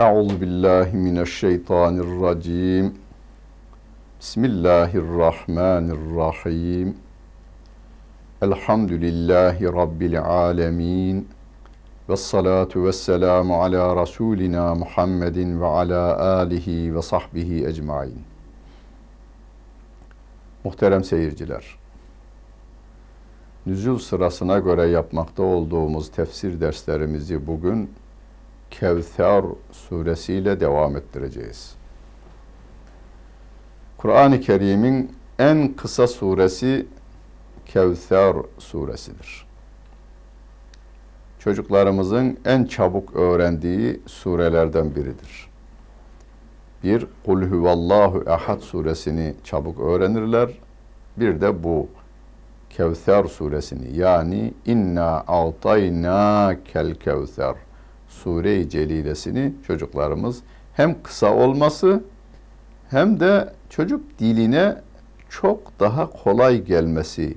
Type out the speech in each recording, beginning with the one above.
Euzu billahi mineşşeytanirracim. Bismillahirrahmanirrahim. Elhamdülillahi rabbil alamin. Ve salatu ve selamu ala Resulina Muhammedin ve ala alihi ve sahbihi ecmain. Muhterem seyirciler, nüzul sırasına göre yapmakta olduğumuz tefsir derslerimizi bugün Kevser suresiyle devam ettireceğiz. Kur'an-ı Kerim'in en kısa suresi Kevser suresidir. Çocuklarımızın en çabuk öğrendiği surelerden biridir. Bir, Kul huvallahu ehad suresini çabuk öğrenirler. Bir de bu Kevser suresini yani inna a'tayna kel kevser sure-i celilesini çocuklarımız hem kısa olması hem de çocuk diline çok daha kolay gelmesi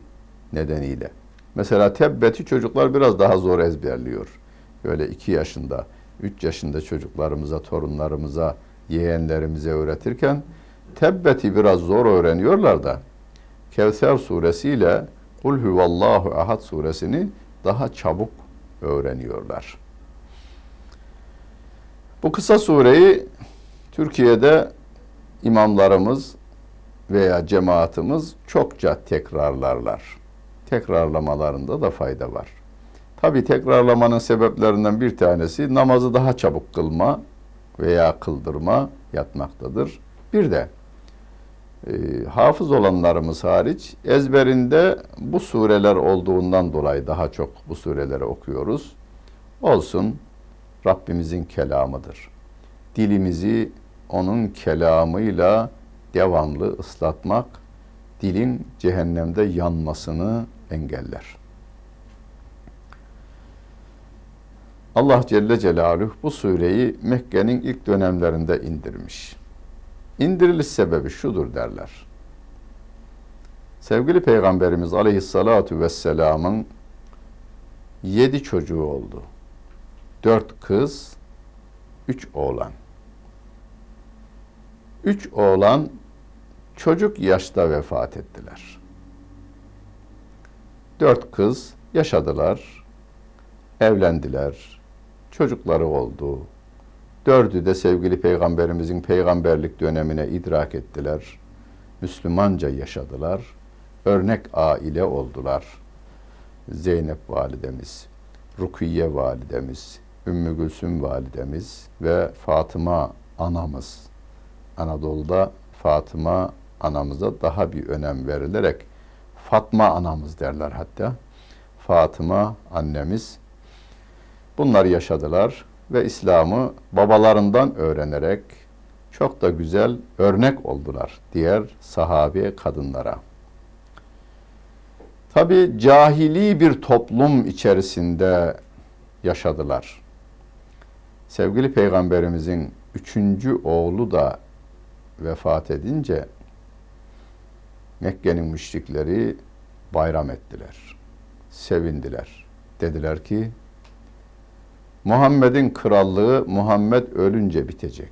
nedeniyle. Mesela tebbeti çocuklar biraz daha zor ezberliyor. Böyle iki yaşında, üç yaşında çocuklarımıza, torunlarımıza, yeğenlerimize öğretirken tebbeti biraz zor öğreniyorlar da Kevser suresiyle Kul huvallahu ahad suresini daha çabuk öğreniyorlar. Bu kısa sureyi Türkiye'de imamlarımız veya cemaatimiz çokça tekrarlarlar. Tekrarlamalarında da fayda var. Tabi tekrarlamanın sebeplerinden bir tanesi namazı daha çabuk kılma veya kıldırma yatmaktadır. Bir de e, hafız olanlarımız hariç ezberinde bu sureler olduğundan dolayı daha çok bu sureleri okuyoruz. Olsun Rabbimizin kelamıdır. Dilimizi onun kelamıyla devamlı ıslatmak, dilin cehennemde yanmasını engeller. Allah Celle Celaluhu bu sureyi Mekke'nin ilk dönemlerinde indirmiş. İndiriliş sebebi şudur derler. Sevgili Peygamberimiz Aleyhissalatu Vesselam'ın yedi çocuğu oldu dört kız, üç oğlan. Üç oğlan çocuk yaşta vefat ettiler. Dört kız yaşadılar, evlendiler, çocukları oldu. Dördü de sevgili peygamberimizin peygamberlik dönemine idrak ettiler. Müslümanca yaşadılar. Örnek aile oldular. Zeynep validemiz, Rukiye validemiz, Ümmü Gülsüm validemiz ve Fatıma anamız. Anadolu'da Fatıma anamıza daha bir önem verilerek Fatma anamız derler hatta. Fatıma annemiz. Bunlar yaşadılar ve İslam'ı babalarından öğrenerek çok da güzel örnek oldular diğer sahabe kadınlara. Tabi cahili bir toplum içerisinde yaşadılar. Sevgili Peygamberimizin üçüncü oğlu da vefat edince Mekke'nin müşrikleri bayram ettiler. Sevindiler. Dediler ki Muhammed'in krallığı Muhammed ölünce bitecek.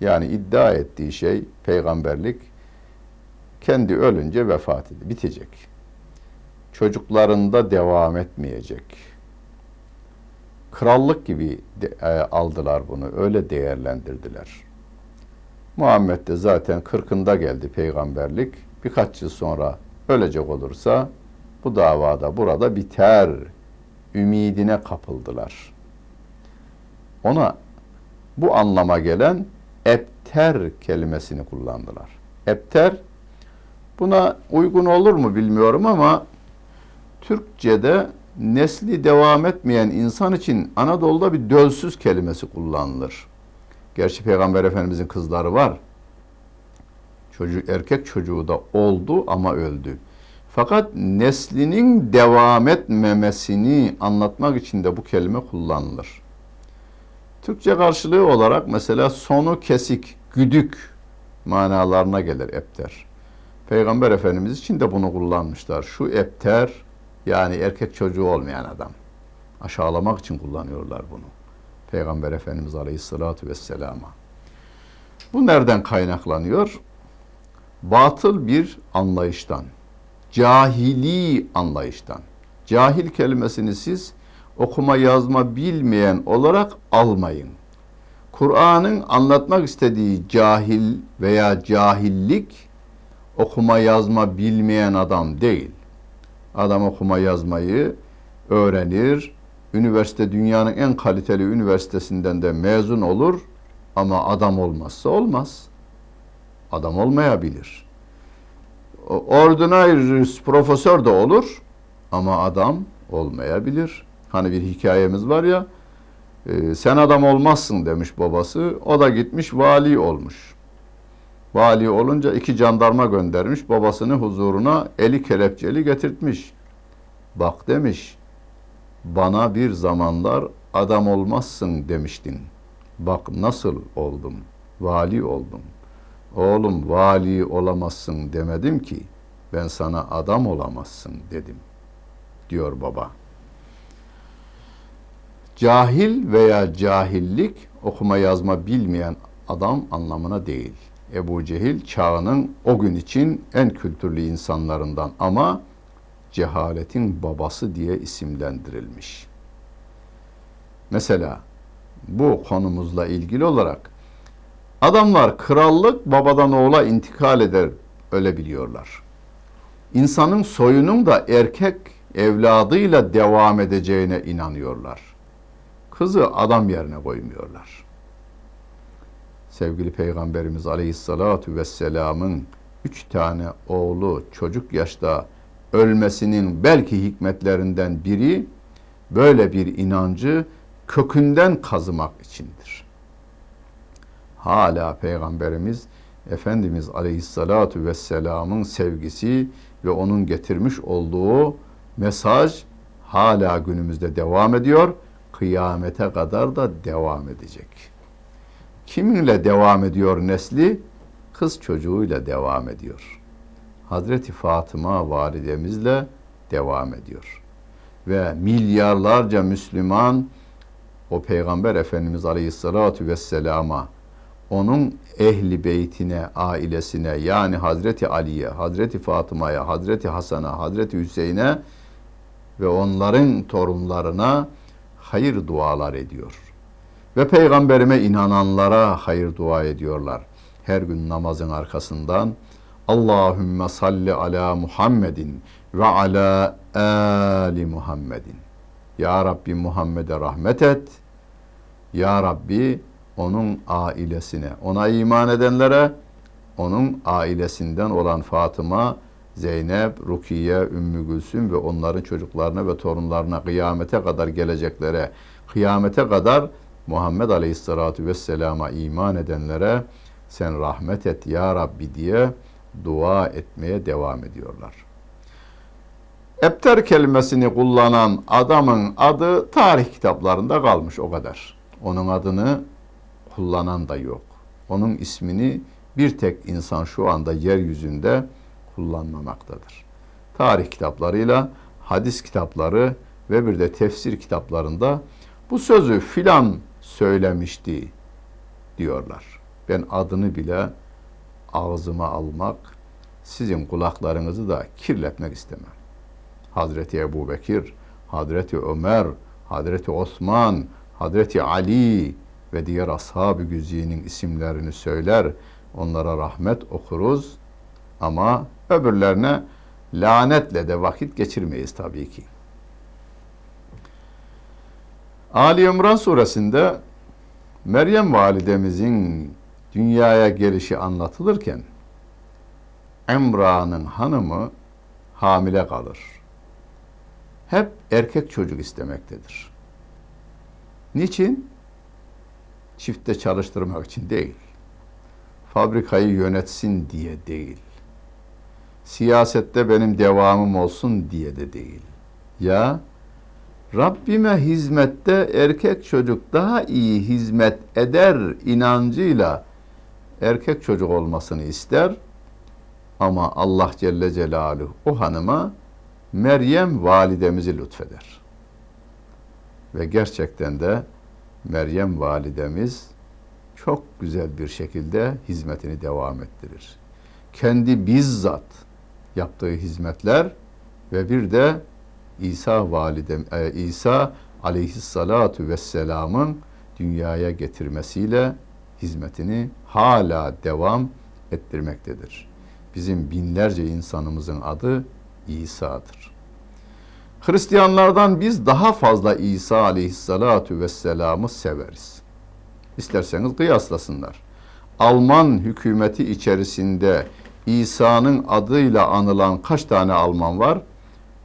Yani iddia ettiği şey peygamberlik kendi ölünce vefat edecek, bitecek. Çocuklarında devam etmeyecek krallık gibi de, e, aldılar bunu. Öyle değerlendirdiler. Muhammed de zaten kırkında geldi peygamberlik. Birkaç yıl sonra ölecek olursa bu davada burada biter ümidine kapıldılar. Ona bu anlama gelen epter kelimesini kullandılar. Epter buna uygun olur mu bilmiyorum ama Türkçe'de nesli devam etmeyen insan için Anadolu'da bir dölsüz kelimesi kullanılır. Gerçi Peygamber Efendimizin kızları var. Çocuk, erkek çocuğu da oldu ama öldü. Fakat neslinin devam etmemesini anlatmak için de bu kelime kullanılır. Türkçe karşılığı olarak mesela sonu kesik, güdük manalarına gelir epter. Peygamber Efendimiz için de bunu kullanmışlar. Şu epter yani erkek çocuğu olmayan adam. Aşağılamak için kullanıyorlar bunu. Peygamber Efendimiz Aleyhisselatü Vesselam'a. Bu nereden kaynaklanıyor? Batıl bir anlayıştan, cahili anlayıştan. Cahil kelimesini siz okuma yazma bilmeyen olarak almayın. Kur'an'ın anlatmak istediği cahil veya cahillik okuma yazma bilmeyen adam değil. Adam okuma yazmayı öğrenir. Üniversite dünyanın en kaliteli üniversitesinden de mezun olur ama adam olmazsa olmaz. Adam olmayabilir. Ordinarius profesör de olur ama adam olmayabilir. Hani bir hikayemiz var ya, e, sen adam olmazsın demiş babası. O da gitmiş vali olmuş. Vali olunca iki jandarma göndermiş. Babasını huzuruna eli kelepçeli getirtmiş. Bak demiş, bana bir zamanlar adam olmazsın demiştin. Bak nasıl oldum, vali oldum. Oğlum vali olamazsın demedim ki, ben sana adam olamazsın dedim, diyor baba. Cahil veya cahillik okuma yazma bilmeyen adam anlamına değil. Ebu Cehil çağının o gün için en kültürlü insanlarından ama cehaletin babası diye isimlendirilmiş. Mesela bu konumuzla ilgili olarak adamlar krallık babadan oğula intikal eder öyle biliyorlar. İnsanın soyunun da erkek evladıyla devam edeceğine inanıyorlar. Kızı adam yerine koymuyorlar. Sevgili Peygamberimiz Aleyhisselatü Vesselam'ın üç tane oğlu çocuk yaşta ölmesinin belki hikmetlerinden biri böyle bir inancı kökünden kazımak içindir. Hala Peygamberimiz Efendimiz Aleyhisselatü Vesselam'ın sevgisi ve onun getirmiş olduğu mesaj hala günümüzde devam ediyor. Kıyamete kadar da devam edecek. Kiminle devam ediyor nesli? Kız çocuğuyla devam ediyor. Hazreti Fatıma validemizle devam ediyor. Ve milyarlarca Müslüman o Peygamber Efendimiz Aleyhisselatü Vesselam'a onun ehli beytine, ailesine yani Hazreti Ali'ye, Hazreti Fatıma'ya, Hazreti Hasan'a, Hazreti Hüseyin'e ve onların torunlarına hayır dualar ediyor. Ve peygamberime inananlara hayır dua ediyorlar. Her gün namazın arkasından Allahümme salli ala Muhammedin ve ala ali Muhammedin. Ya Rabbi Muhammed'e rahmet et. Ya Rabbi onun ailesine, ona iman edenlere, onun ailesinden olan Fatıma, Zeynep, Rukiye, Ümmü Gülsüm ve onların çocuklarına ve torunlarına kıyamete kadar geleceklere, kıyamete kadar Muhammed Aleyhisselatü Vesselam'a iman edenlere sen rahmet et ya Rabbi diye dua etmeye devam ediyorlar. Ebter kelimesini kullanan adamın adı tarih kitaplarında kalmış o kadar. Onun adını kullanan da yok. Onun ismini bir tek insan şu anda yeryüzünde kullanmamaktadır. Tarih kitaplarıyla hadis kitapları ve bir de tefsir kitaplarında bu sözü filan söylemişti diyorlar. Ben adını bile ağzıma almak, sizin kulaklarınızı da kirletmek istemem. Hazreti Ebu Bekir, Hazreti Ömer, Hazreti Osman, Hazreti Ali ve diğer ashab-ı güzinin isimlerini söyler, onlara rahmet okuruz ama öbürlerine lanetle de vakit geçirmeyiz tabii ki. Ali İmran suresinde Meryem validemizin dünyaya gelişi anlatılırken Emra'nın hanımı hamile kalır. Hep erkek çocuk istemektedir. Niçin? Çifte çalıştırmak için değil. Fabrikayı yönetsin diye değil. Siyasette benim devamım olsun diye de değil. Ya Rabbime hizmette erkek çocuk daha iyi hizmet eder inancıyla erkek çocuk olmasını ister. Ama Allah Celle Celaluhu o hanıma Meryem validemizi lütfeder. Ve gerçekten de Meryem validemiz çok güzel bir şekilde hizmetini devam ettirir. Kendi bizzat yaptığı hizmetler ve bir de İsa validem e, İsa aleyhissalatu vesselamın dünyaya getirmesiyle hizmetini hala devam ettirmektedir. Bizim binlerce insanımızın adı İsa'dır. Hristiyanlardan biz daha fazla İsa aleyhissalatu vesselam'ı severiz. İsterseniz kıyaslasınlar. Alman hükümeti içerisinde İsa'nın adıyla anılan kaç tane Alman var?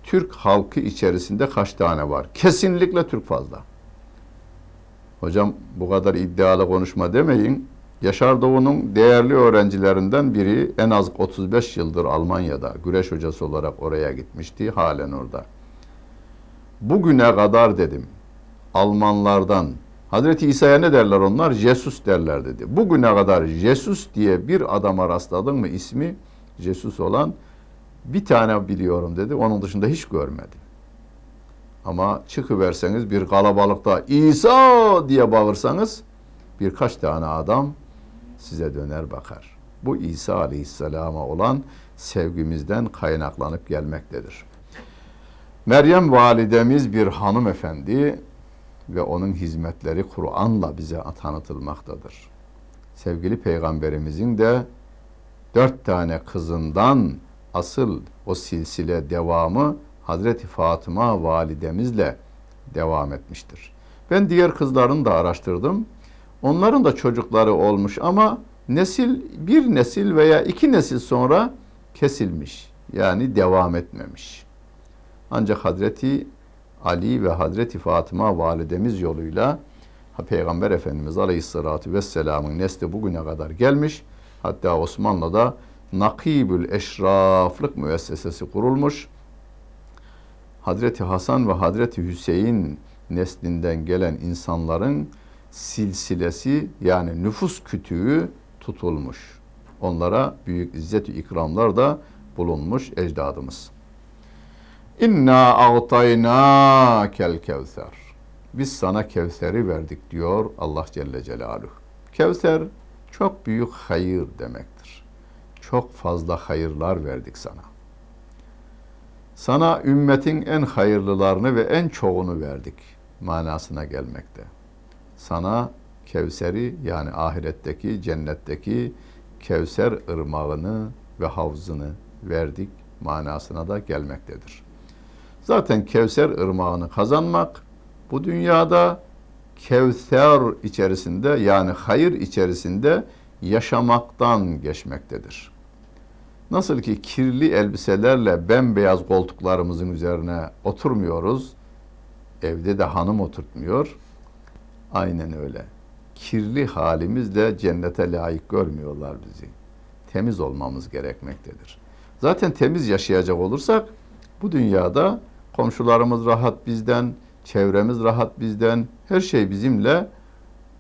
Türk halkı içerisinde kaç tane var? Kesinlikle Türk fazla. Hocam bu kadar iddialı konuşma demeyin. Yaşar Doğu'nun değerli öğrencilerinden biri en az 35 yıldır Almanya'da güreş hocası olarak oraya gitmişti. Halen orada. Bugüne kadar dedim Almanlardan Hazreti İsa'ya ne derler onlar? Jesus derler dedi. Bugüne kadar Jesus diye bir adama rastladın mı ismi Jesus olan bir tane biliyorum dedi. Onun dışında hiç görmedim. Ama çıkıverseniz bir kalabalıkta İsa diye bağırsanız birkaç tane adam size döner bakar. Bu İsa Aleyhisselam'a olan sevgimizden kaynaklanıp gelmektedir. Meryem validemiz bir hanımefendi ve onun hizmetleri Kur'an'la bize tanıtılmaktadır. Sevgili peygamberimizin de dört tane kızından asıl o silsile devamı Hazreti Fatıma validemizle devam etmiştir. Ben diğer kızlarını da araştırdım. Onların da çocukları olmuş ama nesil bir nesil veya iki nesil sonra kesilmiş. Yani devam etmemiş. Ancak Hazreti Ali ve Hazreti Fatıma validemiz yoluyla Peygamber Efendimiz Aleyhisselatü Vesselam'ın nesli bugüne kadar gelmiş. Hatta Osmanlı'da Nakibül Eşraflık müessesesi kurulmuş. Hazreti Hasan ve Hazreti Hüseyin neslinden gelen insanların silsilesi yani nüfus kütüğü tutulmuş. Onlara büyük izzet-i ikramlar da bulunmuş ecdadımız. İnna a'tayna kel kevser. Biz sana Kevser'i verdik diyor Allah Celle Celaluhu. Kevser çok büyük hayır demektir. Çok fazla hayırlar verdik sana. Sana ümmetin en hayırlılarını ve en çoğunu verdik manasına gelmekte. Sana Kevser'i yani ahiretteki, cennetteki Kevser ırmağını ve havzını verdik manasına da gelmektedir. Zaten Kevser ırmağını kazanmak bu dünyada Kevser içerisinde yani hayır içerisinde yaşamaktan geçmektedir. Nasıl ki kirli elbiselerle bembeyaz koltuklarımızın üzerine oturmuyoruz, evde de hanım oturtmuyor. Aynen öyle. Kirli halimizle cennete layık görmüyorlar bizi. Temiz olmamız gerekmektedir. Zaten temiz yaşayacak olursak bu dünyada komşularımız rahat bizden, çevremiz rahat bizden, her şey bizimle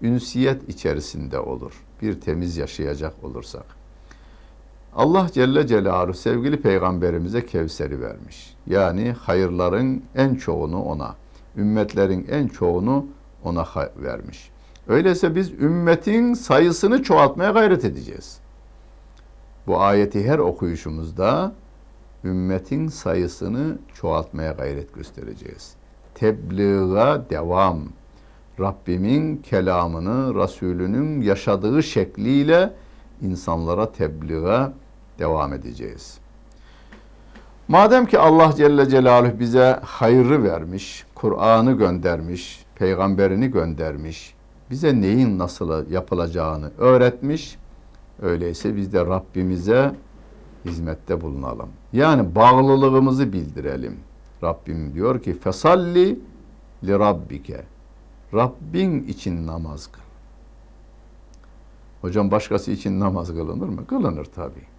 ünsiyet içerisinde olur. Bir temiz yaşayacak olursak. Allah Celle Celaluhu sevgili peygamberimize Kevser'i vermiş. Yani hayırların en çoğunu ona, ümmetlerin en çoğunu ona vermiş. Öyleyse biz ümmetin sayısını çoğaltmaya gayret edeceğiz. Bu ayeti her okuyuşumuzda ümmetin sayısını çoğaltmaya gayret göstereceğiz. Tebliğa devam. Rabbimin kelamını, Resulünün yaşadığı şekliyle insanlara tebliğe devam edeceğiz. Madem ki Allah Celle Celaluhu bize hayrı vermiş, Kur'an'ı göndermiş, peygamberini göndermiş, bize neyin nasıl yapılacağını öğretmiş, öyleyse biz de Rabbimize hizmette bulunalım. Yani bağlılığımızı bildirelim. Rabbim diyor ki fesalli li rabbike. Rabbin için namaz kıl. Hocam başkası için namaz kılınır mı? Kılınır tabi.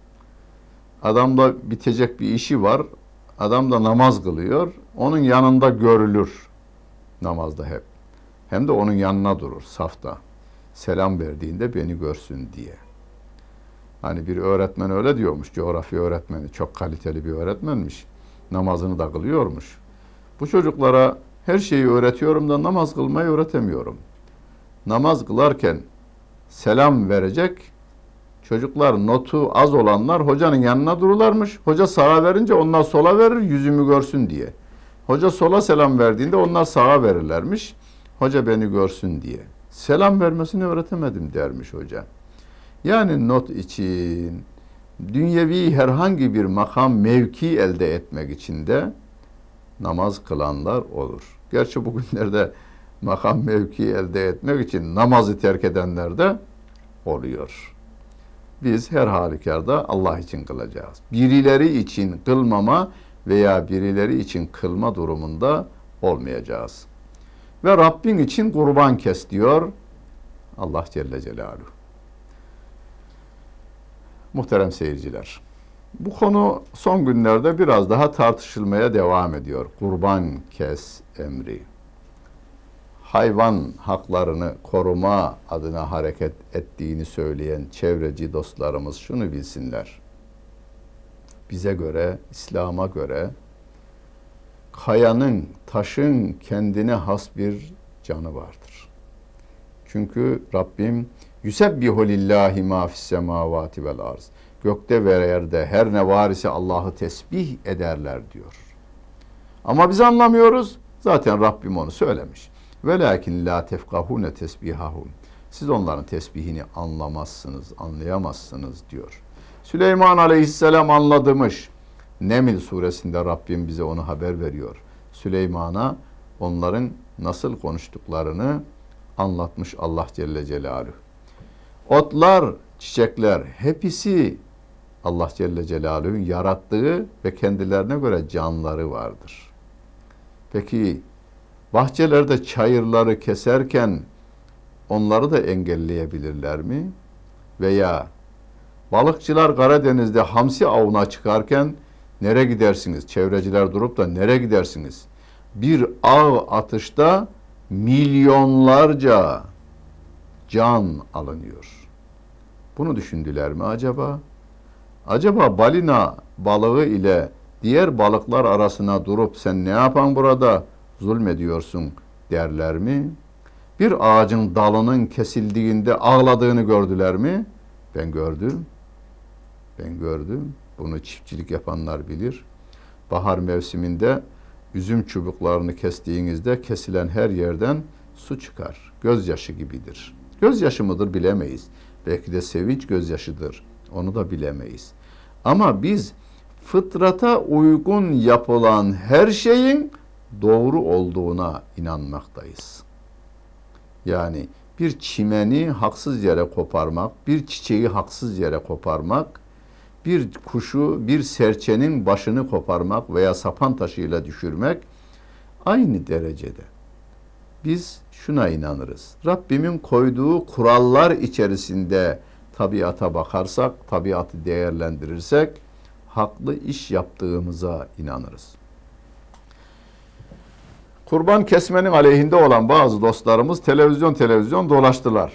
Adamda bitecek bir işi var. Adam da namaz kılıyor. Onun yanında görülür namazda hep. Hem de onun yanına durur safta. Selam verdiğinde beni görsün diye. Hani bir öğretmen öyle diyormuş, coğrafya öğretmeni, çok kaliteli bir öğretmenmiş. Namazını da kılıyormuş. Bu çocuklara her şeyi öğretiyorum da namaz kılmayı öğretemiyorum. namaz kılarken selam verecek. Çocuklar notu az olanlar hocanın yanına dururlarmış. Hoca sağa verince onlar sola verir yüzümü görsün diye. Hoca sola selam verdiğinde onlar sağa verirlermiş. Hoca beni görsün diye. Selam vermesini öğretemedim dermiş hoca. Yani not için dünyevi herhangi bir makam mevki elde etmek için de namaz kılanlar olur. Gerçi bugünlerde makam mevki elde etmek için namazı terk edenler de oluyor. Biz her halükarda Allah için kılacağız. Birileri için kılmama veya birileri için kılma durumunda olmayacağız. Ve Rabbin için kurban kes diyor Allah Celle Celaluhu. Muhterem seyirciler, bu konu son günlerde biraz daha tartışılmaya devam ediyor. Kurban kes emri. Hayvan haklarını koruma adına hareket ettiğini söyleyen çevreci dostlarımız şunu bilsinler. Bize göre, İslam'a göre kayanın, taşın kendine has bir canı vardır. Çünkü Rabbim Yusebbihu lillahi ma fis semavati vel arz. Gökte ve yerde her ne var ise Allah'ı tesbih ederler diyor. Ama biz anlamıyoruz. Zaten Rabbim onu söylemiş. Velakin la tefkahune tesbihahum. Siz onların tesbihini anlamazsınız, anlayamazsınız diyor. Süleyman aleyhisselam anladımış. Nemil suresinde Rabbim bize onu haber veriyor. Süleyman'a onların nasıl konuştuklarını anlatmış Allah Celle Celaluhu. Otlar, çiçekler hepsi Allah Celle Celaluhu'nun yarattığı ve kendilerine göre canları vardır. Peki bahçelerde çayırları keserken onları da engelleyebilirler mi? Veya balıkçılar Karadeniz'de hamsi avına çıkarken nereye gidersiniz? Çevreciler durup da nereye gidersiniz? Bir av atışta milyonlarca can alınıyor. Bunu düşündüler mi acaba? Acaba balina balığı ile diğer balıklar arasına durup sen ne yapan burada zulmediyorsun derler mi? Bir ağacın dalının kesildiğinde ağladığını gördüler mi? Ben gördüm. Ben gördüm. Bunu çiftçilik yapanlar bilir. Bahar mevsiminde üzüm çubuklarını kestiğinizde kesilen her yerden su çıkar. Gözyaşı gibidir. Gözyaşı mıdır bilemeyiz. Belki de sevinç gözyaşıdır. Onu da bilemeyiz. Ama biz fıtrata uygun yapılan her şeyin doğru olduğuna inanmaktayız. Yani bir çimeni haksız yere koparmak, bir çiçeği haksız yere koparmak, bir kuşu, bir serçenin başını koparmak veya sapan taşıyla düşürmek aynı derecede. Biz şuna inanırız. Rabbimin koyduğu kurallar içerisinde tabiata bakarsak, tabiatı değerlendirirsek haklı iş yaptığımıza inanırız. Kurban kesmenin aleyhinde olan bazı dostlarımız televizyon televizyon dolaştılar.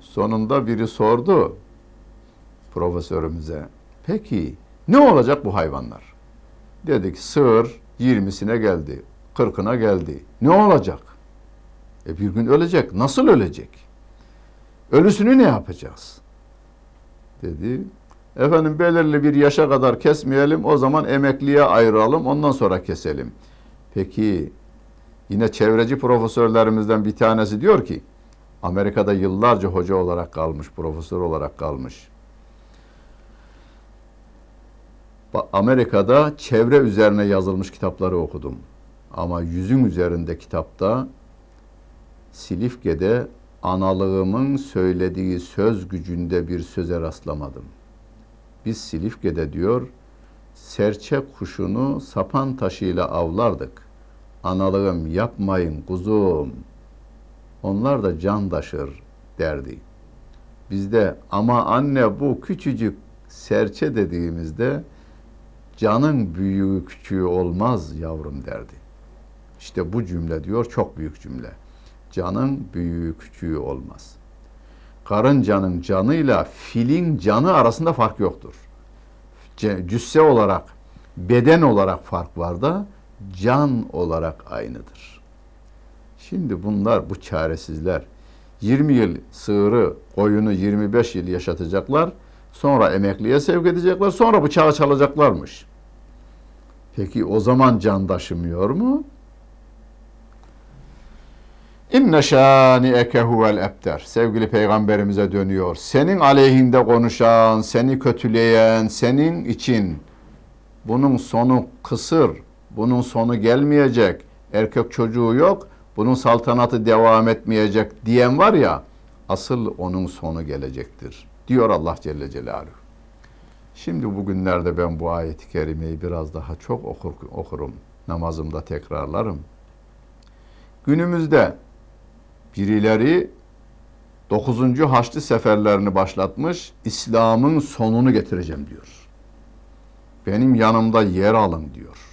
Sonunda biri sordu profesörümüze. Peki ne olacak bu hayvanlar? Dedik sığır 20'sine geldi, 40'ına geldi. Ne olacak? E bir gün ölecek. Nasıl ölecek? Ölüsünü ne yapacağız? Dedi. Efendim belirli bir yaşa kadar kesmeyelim. O zaman emekliye ayıralım. Ondan sonra keselim. Peki yine çevreci profesörlerimizden bir tanesi diyor ki Amerika'da yıllarca hoca olarak kalmış, profesör olarak kalmış. Amerika'da çevre üzerine yazılmış kitapları okudum. Ama yüzün üzerinde kitapta Silifke'de analığımın söylediği söz gücünde bir söze rastlamadım. Biz Silifke'de diyor, serçe kuşunu sapan taşıyla avlardık. Analığım yapmayın kuzum. Onlar da can taşır derdi. Bizde ama anne bu küçücük serçe dediğimizde canın büyüğü küçüğü olmaz yavrum derdi. İşte bu cümle diyor çok büyük cümle. Canın büyüğü küçüğü olmaz. Karıncanın canıyla filin canı arasında fark yoktur. Cüsse olarak, beden olarak fark var da can olarak aynıdır. Şimdi bunlar, bu çaresizler 20 yıl sığırı, koyunu 25 yıl yaşatacaklar. Sonra emekliye sevk edecekler. Sonra bıçağı çalacaklarmış. Peki o zaman can taşımıyor mu? İnne şani eke huvel ebter. Sevgili peygamberimize dönüyor. Senin aleyhinde konuşan, seni kötüleyen, senin için bunun sonu kısır, bunun sonu gelmeyecek, erkek çocuğu yok, bunun saltanatı devam etmeyecek diyen var ya, asıl onun sonu gelecektir. Diyor Allah Celle Celaluhu. Şimdi bugünlerde ben bu ayeti kerimeyi biraz daha çok okur, okurum. Namazımda tekrarlarım. Günümüzde birileri 9. Haçlı seferlerini başlatmış, İslam'ın sonunu getireceğim diyor. Benim yanımda yer alın diyor.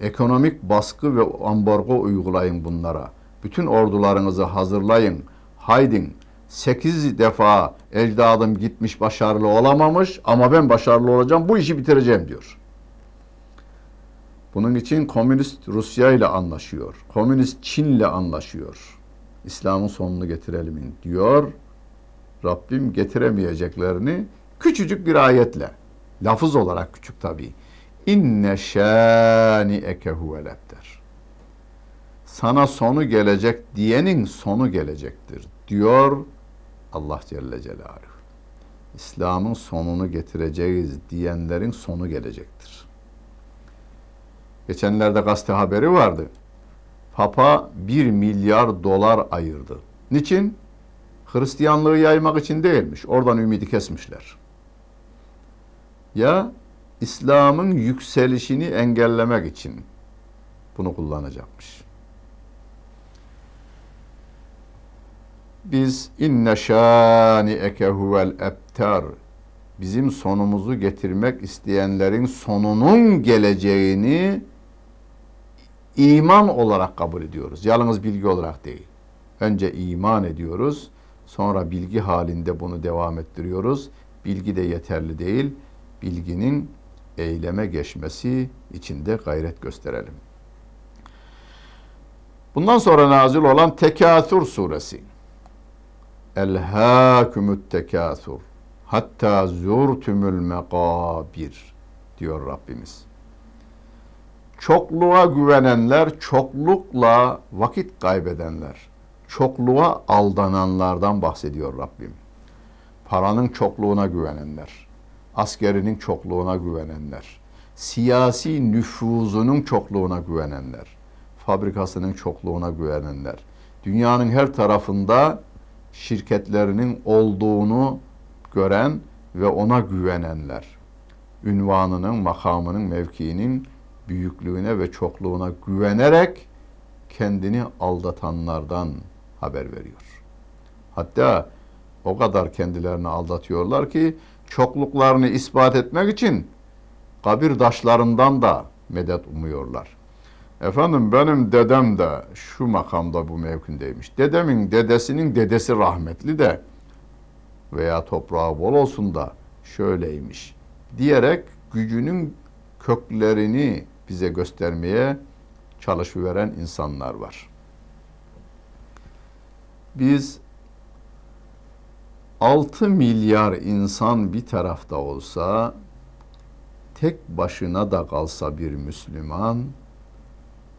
Ekonomik baskı ve ambargo uygulayın bunlara. Bütün ordularınızı hazırlayın. Haydin. Sekiz defa ecdadım gitmiş başarılı olamamış ama ben başarılı olacağım bu işi bitireceğim diyor. Bunun için komünist Rusya ile anlaşıyor. Komünist Çin ile anlaşıyor. İslam'ın sonunu getirelim diyor. Rabbim getiremeyeceklerini küçücük bir ayetle, lafız olarak küçük tabi. İnne şani eke huvel ebter. Sana sonu gelecek diyenin sonu gelecektir diyor Allah Celle Celaluhu. İslam'ın sonunu getireceğiz diyenlerin sonu gelecektir. Geçenlerde gazete haberi vardı. Papa 1 milyar dolar ayırdı. Niçin? Hristiyanlığı yaymak için değilmiş. Oradan ümidi kesmişler. Ya İslam'ın yükselişini engellemek için bunu kullanacakmış. Biz inne şani eke huvel ebtar bizim sonumuzu getirmek isteyenlerin sonunun geleceğini iman olarak kabul ediyoruz. Yalnız bilgi olarak değil. Önce iman ediyoruz. Sonra bilgi halinde bunu devam ettiriyoruz. Bilgi de yeterli değil. Bilginin eyleme geçmesi için de gayret gösterelim. Bundan sonra nazil olan Tekâthur suresi. Elhâkümüt tekâthur. Hatta zurtumul mekabir diyor Rabbimiz. Çokluğa güvenenler, çoklukla vakit kaybedenler, çokluğa aldananlardan bahsediyor Rabbim. Paranın çokluğuna güvenenler, askerinin çokluğuna güvenenler, siyasi nüfuzunun çokluğuna güvenenler, fabrikasının çokluğuna güvenenler, dünyanın her tarafında şirketlerinin olduğunu gören ve ona güvenenler, ünvanının, makamının, mevkiinin büyüklüğüne ve çokluğuna güvenerek kendini aldatanlardan haber veriyor. Hatta o kadar kendilerini aldatıyorlar ki çokluklarını ispat etmek için kabir taşlarından da medet umuyorlar. Efendim benim dedem de şu makamda bu mevkindeymiş. Dedemin dedesinin dedesi rahmetli de veya toprağı bol olsun da şöyleymiş diyerek gücünün köklerini bize göstermeye çalışıveren insanlar var. Biz 6 milyar insan bir tarafta olsa, tek başına da kalsa bir Müslüman,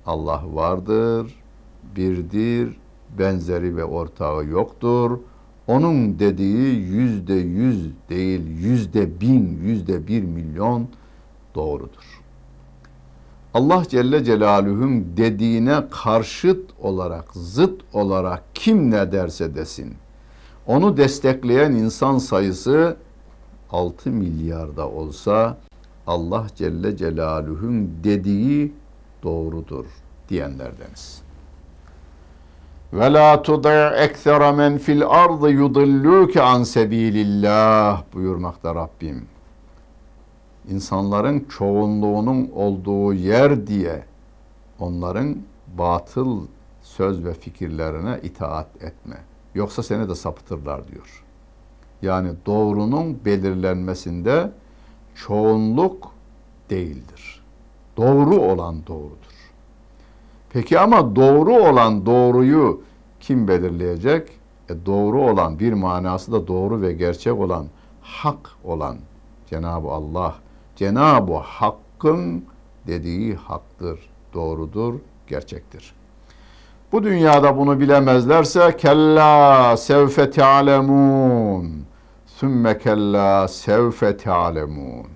Allah vardır, birdir, benzeri ve ortağı yoktur. Onun dediği yüzde yüz değil, yüzde bin, yüzde bir milyon doğrudur. Allah Celle Celaluhu'nun dediğine karşıt olarak, zıt olarak kim ne derse desin, onu destekleyen insan sayısı 6 milyarda olsa Allah Celle Celaluhu'nun dediği doğrudur diyenlerdeniz. Ve la tudi' eksera men fil ardı yudilluke an sebilillah buyurmakta Rabbim. İnsanların çoğunluğunun olduğu yer diye onların batıl söz ve fikirlerine itaat etme. Yoksa seni de sapıtırlar diyor. Yani doğrunun belirlenmesinde çoğunluk değildir. Doğru olan doğrudur. Peki ama doğru olan doğruyu kim belirleyecek? E doğru olan bir manası da doğru ve gerçek olan hak olan Cenab-ı Allah. Cenab-ı Hakk'ın dediği haktır, doğrudur, gerçektir. Bu dünyada bunu bilemezlerse kella sevfe te'alemun sümme kella sevfe te'alemun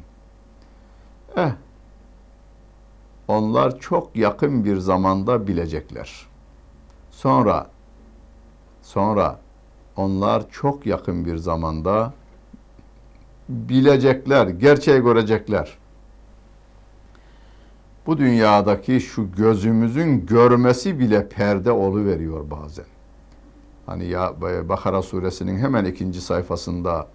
Eh, onlar çok yakın bir zamanda bilecekler. Sonra sonra onlar çok yakın bir zamanda bilecekler, gerçeği görecekler. Bu dünyadaki şu gözümüzün görmesi bile perde olu veriyor bazen. Hani ya Bakara suresinin hemen ikinci sayfasında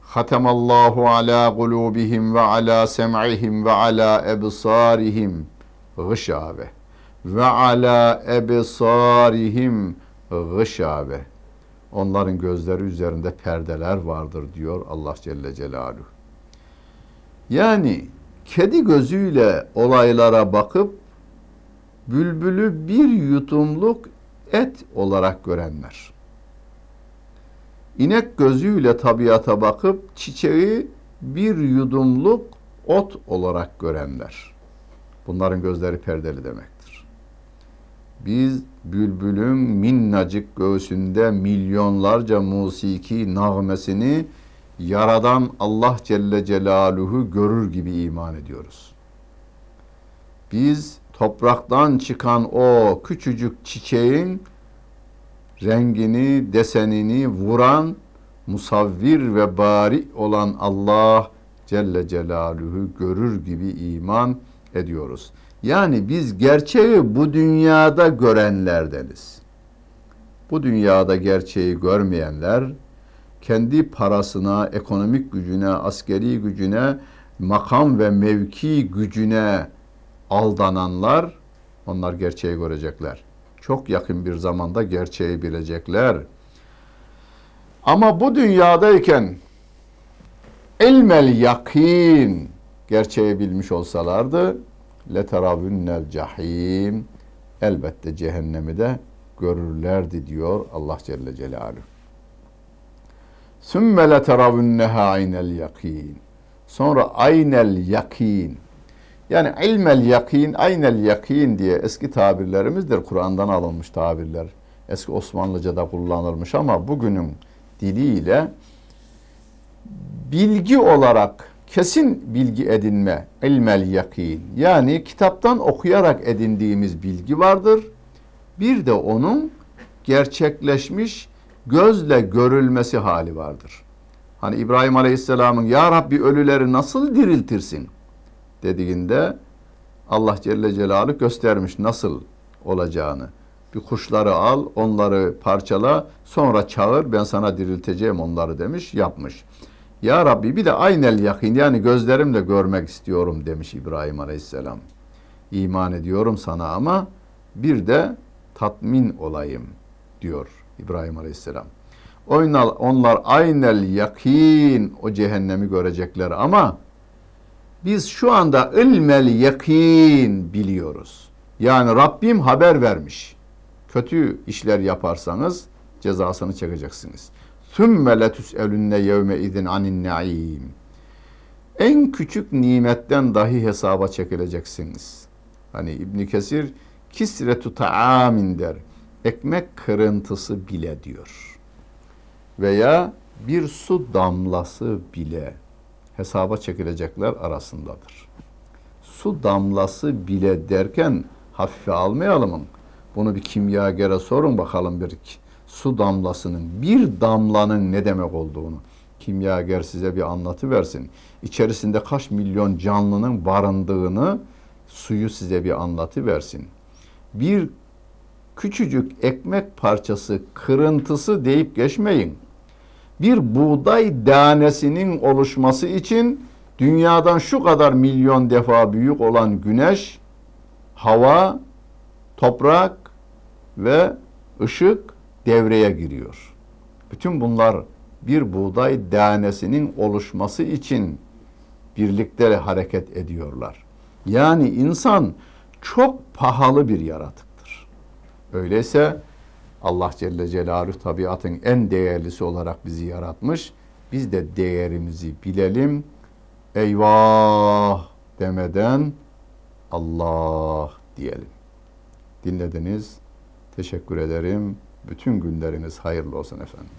Hatemallahu ala kulubihim ve ala sem'ihim ve ala ebsarihim gışabe ve ala ebsarihim gışabe. Onların gözleri üzerinde perdeler vardır diyor Allah Celle Celaluhu. Yani kedi gözüyle olaylara bakıp bülbülü bir yutumluk et olarak görenler. İnek gözüyle tabiata bakıp çiçeği bir yudumluk ot olarak görenler. Bunların gözleri perdeli demektir. Biz bülbülün minnacık göğsünde milyonlarca musiki nağmesini yaradan Allah Celle Celaluhu görür gibi iman ediyoruz. Biz topraktan çıkan o küçücük çiçeğin rengini, desenini vuran, musavvir ve bari olan Allah Celle Celaluhu görür gibi iman ediyoruz. Yani biz gerçeği bu dünyada görenlerdeniz. Bu dünyada gerçeği görmeyenler kendi parasına, ekonomik gücüne, askeri gücüne, makam ve mevki gücüne aldananlar onlar gerçeği görecekler. Çok yakın bir zamanda gerçeği bilecekler. Ama bu dünyadayken ilmel yakin gerçeği bilmiş olsalardı leteravünnel cahim elbette cehennemi de görürlerdi diyor Allah Celle Celaluhu. Sümme leteravünneha aynel yakin. Sonra aynel yakin. Yani ilmel yakin, aynel yakin diye eski tabirlerimizdir. Kur'an'dan alınmış tabirler. Eski Osmanlıca'da kullanılmış ama bugünün diliyle bilgi olarak kesin bilgi edinme, ilmel yakin. Yani kitaptan okuyarak edindiğimiz bilgi vardır. Bir de onun gerçekleşmiş gözle görülmesi hali vardır. Hani İbrahim Aleyhisselam'ın Ya Rabbi ölüleri nasıl diriltirsin dediğinde Allah Celle Celaluhu göstermiş nasıl olacağını. Bir kuşları al, onları parçala, sonra çağır ben sana dirilteceğim onları demiş, yapmış. Ya Rabbi bir de aynel yakin yani gözlerimle görmek istiyorum demiş İbrahim Aleyhisselam. İman ediyorum sana ama bir de tatmin olayım diyor İbrahim Aleyhisselam. Onlar, aynel yakin o cehennemi görecekler ama biz şu anda ilmel yakin biliyoruz. Yani Rabbim haber vermiş. Kötü işler yaparsanız cezasını çekeceksiniz. Sümme letüs'elünne yevme idin anin naim. En küçük nimetten dahi hesaba çekileceksiniz. Hani İbn Kesir kisretu taamin der. Ekmek kırıntısı bile diyor. Veya bir su damlası bile hesaba çekilecekler arasındadır. Su damlası bile derken hafife almayalım. Bunu bir kimyagere sorun bakalım bir su damlasının, bir damlanın ne demek olduğunu kimyager size bir anlatı versin. İçerisinde kaç milyon canlının barındığını suyu size bir anlatı versin. Bir küçücük ekmek parçası kırıntısı deyip geçmeyin. Bir buğday danesinin oluşması için dünyadan şu kadar milyon defa büyük olan güneş, hava, toprak ve ışık devreye giriyor. Bütün bunlar bir buğday danesinin oluşması için birlikte hareket ediyorlar. Yani insan çok pahalı bir yaratıktır. Öyleyse Allah Celle Celaluhu tabiatın en değerlisi olarak bizi yaratmış. Biz de değerimizi bilelim. Eyvah demeden Allah diyelim. Dinlediniz. Teşekkür ederim. Bütün günleriniz hayırlı olsun efendim.